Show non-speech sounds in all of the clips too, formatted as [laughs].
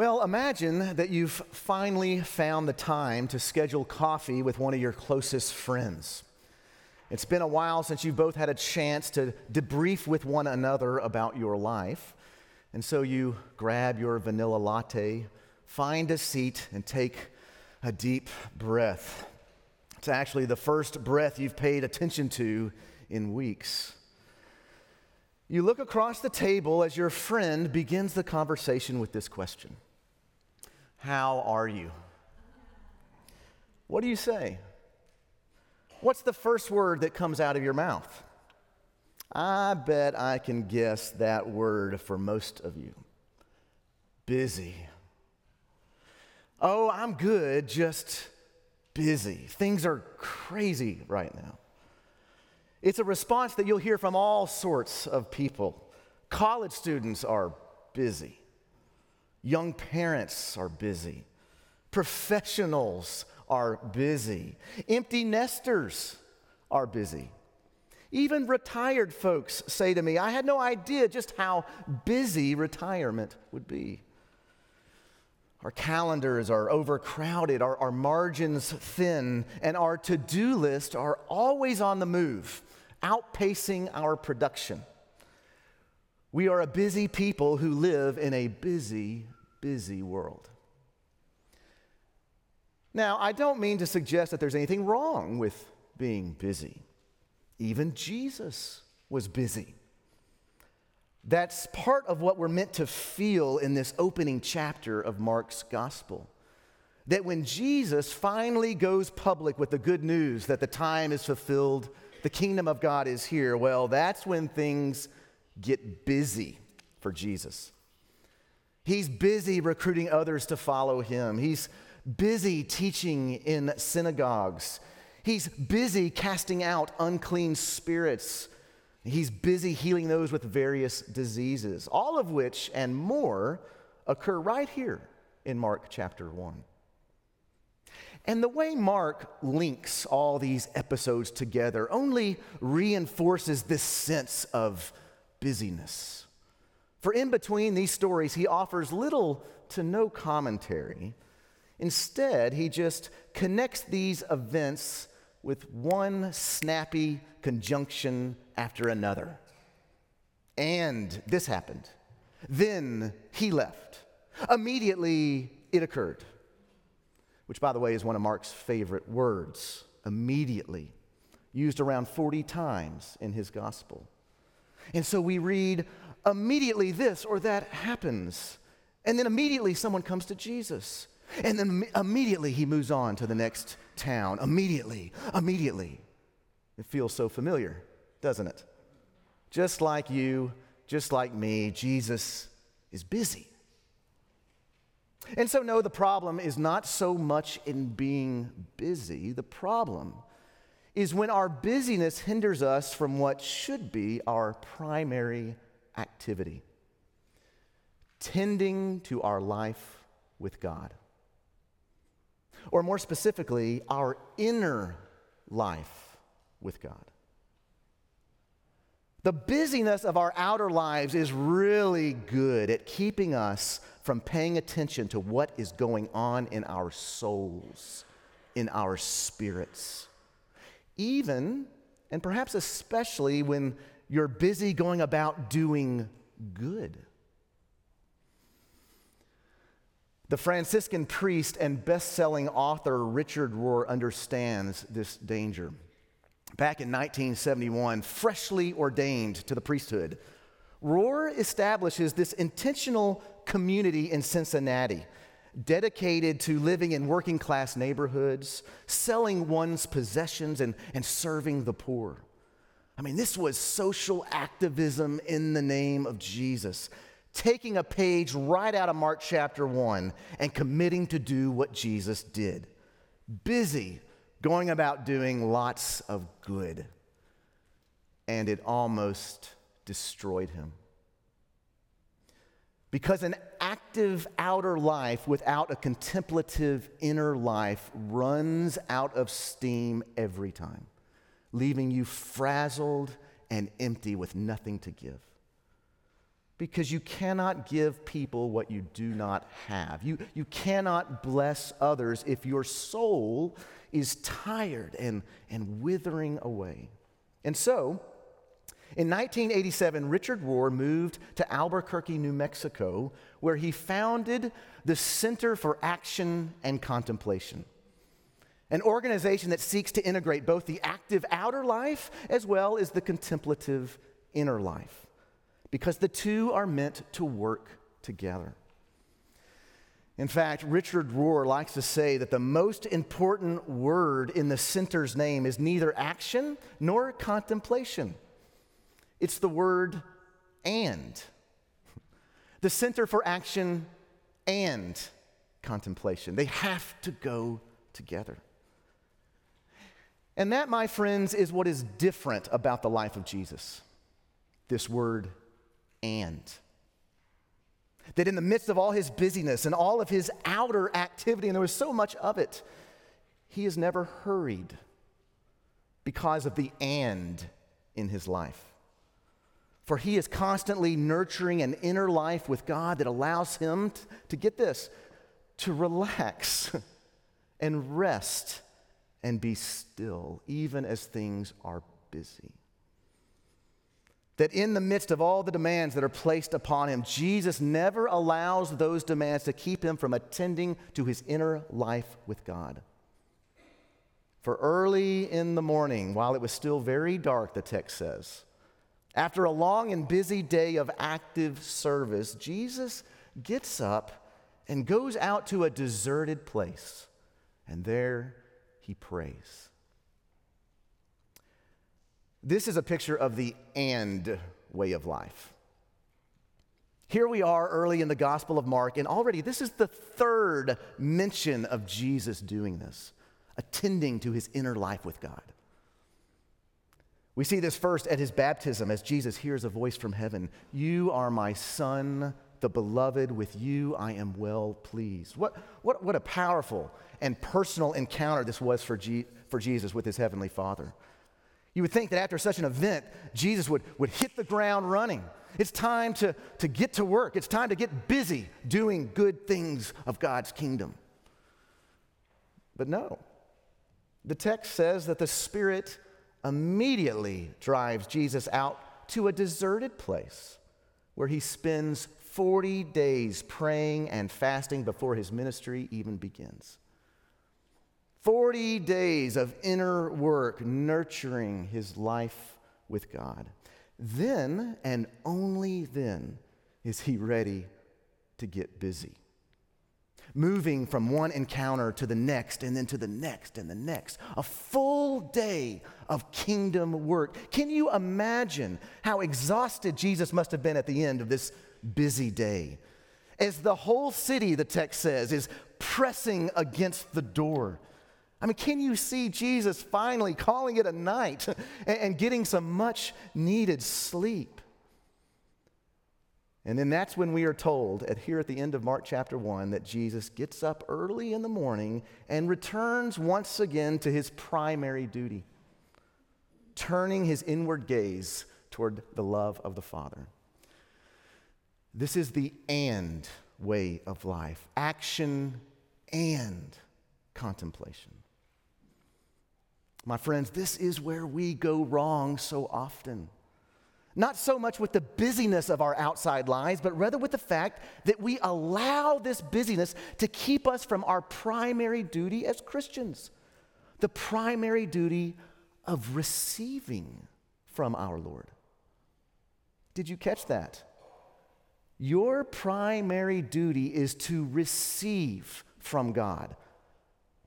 Well, imagine that you've finally found the time to schedule coffee with one of your closest friends. It's been a while since you've both had a chance to debrief with one another about your life. And so you grab your vanilla latte, find a seat, and take a deep breath. It's actually the first breath you've paid attention to in weeks. You look across the table as your friend begins the conversation with this question How are you? What do you say? What's the first word that comes out of your mouth? I bet I can guess that word for most of you busy. Oh, I'm good, just busy. Things are crazy right now. It's a response that you'll hear from all sorts of people. College students are busy, young parents are busy, professionals are busy, empty nesters are busy. Even retired folks say to me, I had no idea just how busy retirement would be. Our calendars are overcrowded, our, our margins thin, and our to do list are always on the move, outpacing our production. We are a busy people who live in a busy, busy world. Now, I don't mean to suggest that there's anything wrong with being busy. Even Jesus was busy. That's part of what we're meant to feel in this opening chapter of Mark's gospel. That when Jesus finally goes public with the good news that the time is fulfilled, the kingdom of God is here, well, that's when things get busy for Jesus. He's busy recruiting others to follow him. He's busy teaching in synagogues. He's busy casting out unclean spirits He's busy healing those with various diseases, all of which and more occur right here in Mark chapter 1. And the way Mark links all these episodes together only reinforces this sense of busyness. For in between these stories, he offers little to no commentary. Instead, he just connects these events with one snappy conjunction after another. And this happened. Then he left. Immediately it occurred, which, by the way, is one of Mark's favorite words immediately, used around 40 times in his gospel. And so we read, immediately this or that happens. And then immediately someone comes to Jesus. And then immediately he moves on to the next town. Immediately, immediately. It feels so familiar, doesn't it? Just like you, just like me, Jesus is busy. And so, no, the problem is not so much in being busy. The problem is when our busyness hinders us from what should be our primary activity tending to our life with God. Or more specifically, our inner life with God. The busyness of our outer lives is really good at keeping us from paying attention to what is going on in our souls, in our spirits. Even, and perhaps especially, when you're busy going about doing good. The Franciscan priest and best selling author Richard Rohr understands this danger. Back in 1971, freshly ordained to the priesthood, Rohr establishes this intentional community in Cincinnati dedicated to living in working class neighborhoods, selling one's possessions, and, and serving the poor. I mean, this was social activism in the name of Jesus taking a page right out of Mark chapter 1 and committing to do what Jesus did. Busy going about doing lots of good. And it almost destroyed him. Because an active outer life without a contemplative inner life runs out of steam every time, leaving you frazzled and empty with nothing to give. because you cannot give people what you do not have. You, you cannot bless others if your soul is tired and, and withering away. And so, in 1987, Richard Rohr moved to Albuquerque, New Mexico, where he founded the Center for Action and Contemplation, an organization that seeks to integrate both the active outer life as well as the contemplative inner life, because the two are meant to work together. In fact, Richard Rohr likes to say that the most important word in the center's name is neither action nor contemplation. It's the word and. The Center for Action and Contemplation. They have to go together. And that, my friends, is what is different about the life of Jesus this word and. That in the midst of all his busyness and all of his outer activity, and there was so much of it, he is never hurried because of the and in his life. For he is constantly nurturing an inner life with God that allows him to, to get this, to relax [laughs] and rest and be still, even as things are busy. That in the midst of all the demands that are placed upon him, Jesus never allows those demands to keep him from attending to his inner life with God. For early in the morning, while it was still very dark, the text says, after a long and busy day of active service, Jesus gets up and goes out to a deserted place, and there he prays. This is a picture of the and way of life. Here we are early in the Gospel of Mark, and already this is the third mention of Jesus doing this, attending to his inner life with God. We see this first at his baptism as Jesus hears a voice from heaven You are my son, the beloved. With you I am well pleased. What, what, what a powerful and personal encounter this was for, G, for Jesus with his heavenly Father. You would think that after such an event, Jesus would, would hit the ground running. It's time to, to get to work, it's time to get busy doing good things of God's kingdom. But no, the text says that the Spirit immediately drives Jesus out to a deserted place where he spends 40 days praying and fasting before his ministry even begins. 40 days of inner work nurturing his life with God. Then and only then is he ready to get busy moving from one encounter to the next and then to the next and the next. A full day of kingdom work. Can you imagine how exhausted Jesus must have been at the end of this busy day? As the whole city, the text says, is pressing against the door. I mean, can you see Jesus finally calling it a night [laughs] and getting some much needed sleep? And then that's when we are told at here at the end of Mark chapter 1 that Jesus gets up early in the morning and returns once again to his primary duty, turning his inward gaze toward the love of the Father. This is the and way of life action and contemplation. My friends, this is where we go wrong so often. Not so much with the busyness of our outside lives, but rather with the fact that we allow this busyness to keep us from our primary duty as Christians the primary duty of receiving from our Lord. Did you catch that? Your primary duty is to receive from God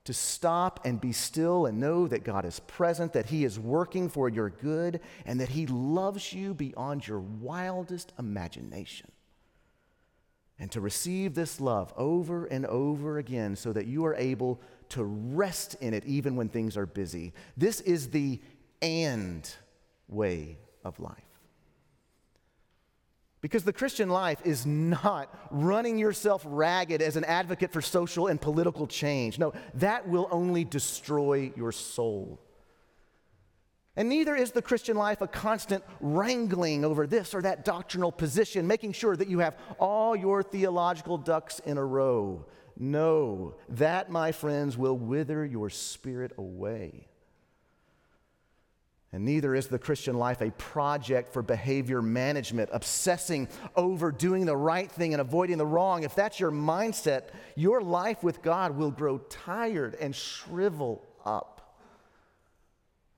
to stop and be still and know that God is present, that He is working for your good, and that He loves you beyond your wildest imagination. And to receive this love over and over again so that you are able to rest in it even when things are busy. This is the and way of life. Because the Christian life is not running yourself ragged as an advocate for social and political change. No, that will only destroy your soul. And neither is the Christian life a constant wrangling over this or that doctrinal position, making sure that you have all your theological ducks in a row. No, that, my friends, will wither your spirit away. And neither is the Christian life a project for behavior management, obsessing over doing the right thing and avoiding the wrong. If that's your mindset, your life with God will grow tired and shrivel up.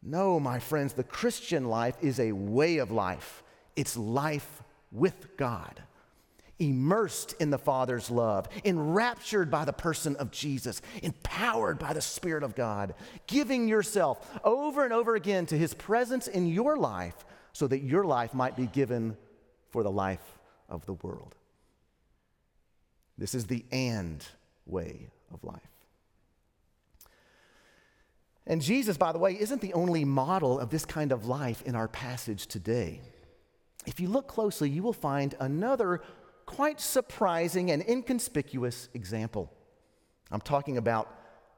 No, my friends, the Christian life is a way of life, it's life with God immersed in the Father's love, enraptured by the person of Jesus, empowered by the Spirit of God, giving yourself over and over again to His presence in your life so that your life might be given for the life of the world. This is the and way of life. And Jesus, by the way, isn't the only model of this kind of life in our passage today. If you look closely, you will find another quite surprising and inconspicuous example. I'm talking about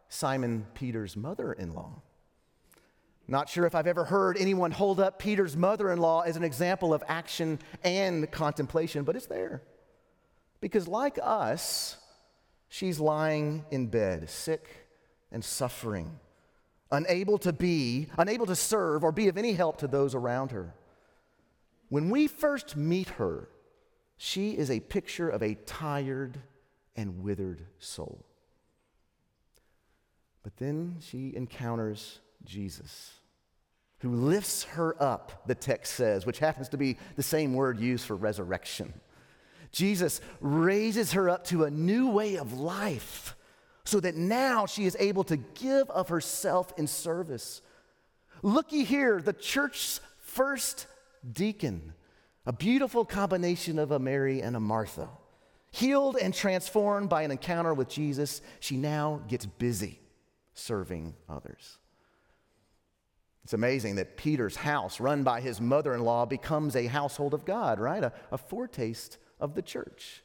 Simon Peter's mother in law. Not sure if I've ever heard anyone hold up Peter's mother in law as an example of action and contemplation, but it's there. Because, like us, she's lying in bed, sick and suffering, unable to be, unable to serve or be of any help to those around her. When we first meet her, she is a picture of a tired and withered soul. But then she encounters Jesus, who lifts her up, the text says, which happens to be the same word used for resurrection. Jesus raises her up to a new way of life so that now she is able to give of herself in service. Looky here, the church's first deacon a beautiful combination of a Mary and a Martha. Healed and transformed by an encounter with Jesus, she now gets busy serving others. It's amazing that Peter's house, run by his mother in law, becomes a household of God, right? A, a, foretaste of the church.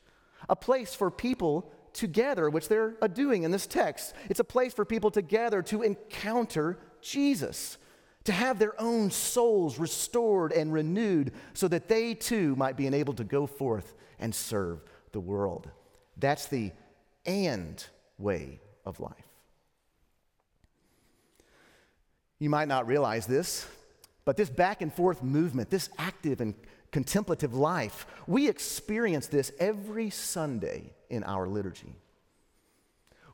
A place for people to gather, which they're doing in this text. It's a place for people to gather to encounter Jesus to have their own souls restored and renewed so that they too might be enabled to go forth and serve the world. That's the and way of life. You might not realize this, but this back and forth movement, this active and contemplative life, we experience this every Sunday in our liturgy.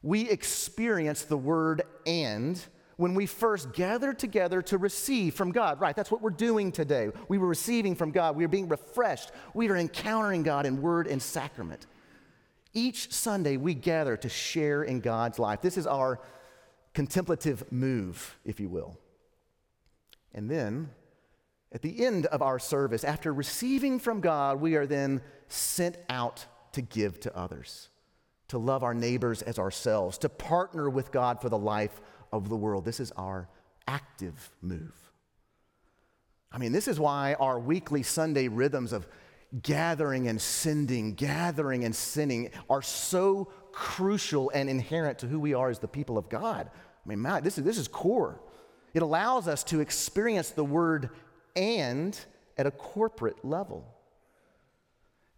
We experience the word and when we first gathered together to receive from God. Right, that's what we're doing today. We were receiving from God, we are being refreshed, we are encountering God in word and sacrament. Each Sunday, we gather to share in God's life. This is our contemplative move, if you will. And then, at the end of our service, after receiving from God, we are then sent out to give to others, to love our neighbors as ourselves, to partner with God for the life of the world. This is our active move. I mean, this is why our weekly Sunday rhythms of gathering and sending, gathering and sinning are so crucial and inherent to who we are as the people of God. I mean, man, this is, this is core. It allows us to experience the word and at a corporate level.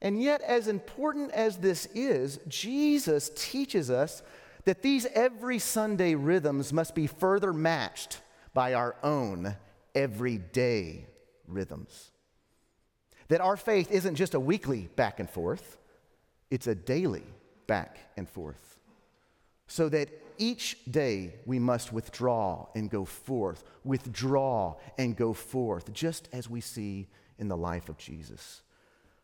And yet, as important as this is, Jesus teaches us that these every Sunday rhythms must be further matched by our own everyday rhythms. That our faith isn't just a weekly back and forth, it's a daily back and forth. So that each day we must withdraw and go forth, withdraw and go forth, just as we see in the life of Jesus.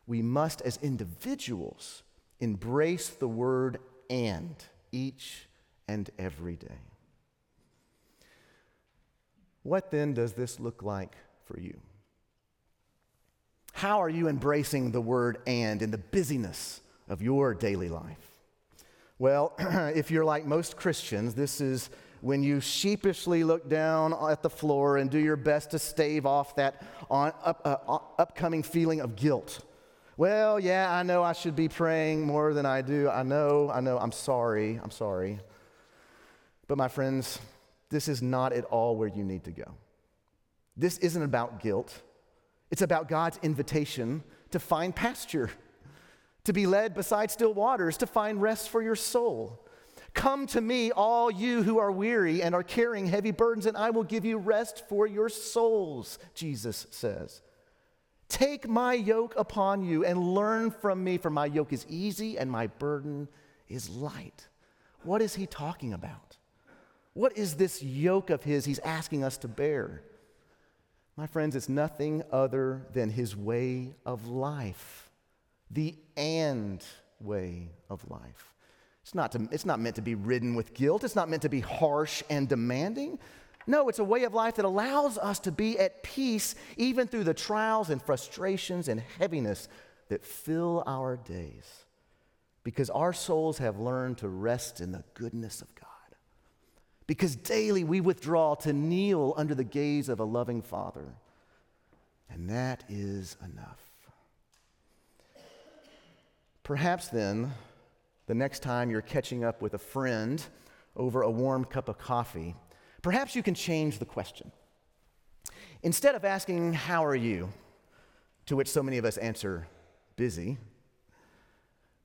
We must, as individuals, embrace the word and each and every day. What then does this look like for you? How are you embracing the word and in the busyness of your daily life? Well, [clears throat] if you're like most Christians, this is when you sheepishly look down at the floor and do your best to stave off that on, up, uh, upcoming feeling of guilt well, yeah, I know I should be praying more than I do. I know, I know, I'm sorry, I'm sorry. But my friends, this is not at all where you need to go. This isn't about guilt, it's about God's invitation to find pasture, to be led beside still waters, to find rest for your soul. Come to me, all you who are weary and are carrying heavy burdens, and I will give you rest for your souls, Jesus says. Take my yoke upon you and learn from me, for my yoke is easy and my burden is light. What is he talking about? What is this yoke of his he's asking us to bear? My friends, it's nothing other than his way of life, the and way of life. It's not, to, it's not meant to be ridden with guilt. It's not meant to be harsh and demanding. No, it's a way of life that allows us to be at peace even through the trials and frustrations and heaviness that fill our days. Because our souls have learned to rest in the goodness of God. Because daily we withdraw to kneel under the gaze of a loving Father. And that is enough. Perhaps then, the next time you're catching up with a friend over a warm cup of coffee, perhaps you can change the question. Instead of asking, How are you? to which so many of us answer, Busy,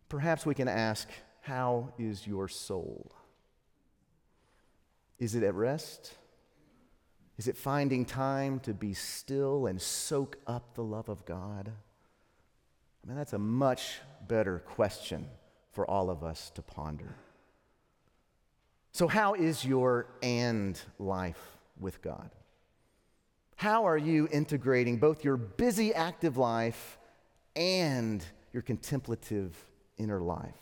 perhaps we can ask, How is your soul? Is it at rest? Is it finding time to be still and soak up the love of God? I mean, that's a much better question for all of us to ponder. So, how is your and life with God? How are you integrating both your busy active life and your contemplative inner life?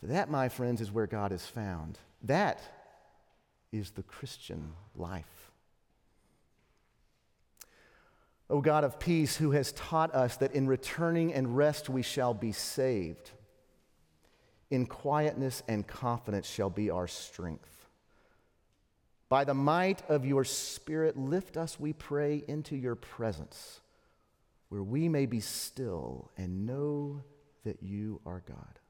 For that, my friends, is where God is found. That is the Christian life. O God of peace, who has taught us that in returning and rest we shall be saved in quietness and confidence shall be our strength. By the might of your Spirit, lift us, we pray, into your presence, where we may be still and know that you are God.